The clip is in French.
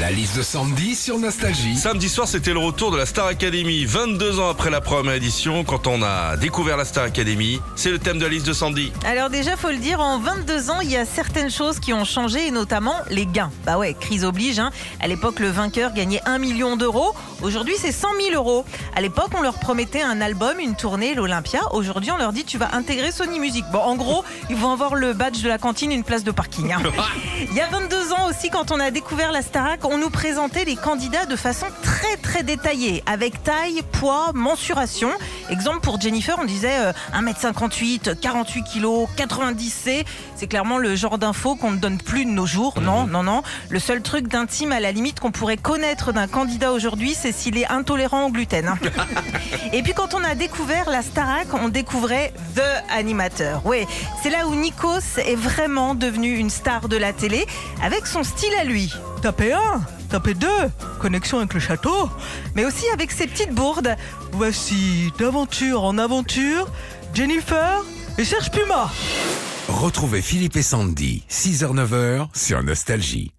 La liste de Sandy sur Nostalgie. Samedi soir, c'était le retour de la Star Academy. 22 ans après la première édition, quand on a découvert la Star Academy, c'est le thème de la liste de Sandy. Alors déjà, faut le dire, en 22 ans, il y a certaines choses qui ont changé et notamment les gains. Bah ouais, crise oblige. Hein. À l'époque, le vainqueur gagnait 1 million d'euros. Aujourd'hui, c'est 100 000 euros. À l'époque, on leur promettait un album, une tournée, l'Olympia. Aujourd'hui, on leur dit tu vas intégrer Sony Music. Bon, en gros, ils vont avoir le badge de la cantine, une place de parking. hein. Il y a 22 ans aussi, quand on a découvert la Starac, on nous présentait les candidats de façon très très détaillée, avec taille, poids, mensuration. Exemple pour Jennifer, on disait euh, 1m58, 48 kg, 90C. C'est clairement le genre d'infos qu'on ne donne plus de nos jours. Non, non, non. Le seul truc d'intime à la limite qu'on pourrait connaître d'un candidat aujourd'hui, c'est s'il est intolérant au gluten. hein. Et puis quand on a découvert la Starac, on découvrait The Animateur. Oui, c'est là où Nikos est vraiment devenu une star de la télé avec son style à lui. Tapez un, tapez deux, connexion avec le château, mais aussi avec ses petites bourdes. Voici d'aventure en aventure, Jennifer et Serge Puma. Retrouvez Philippe et Sandy, 6h-9h sur Nostalgie.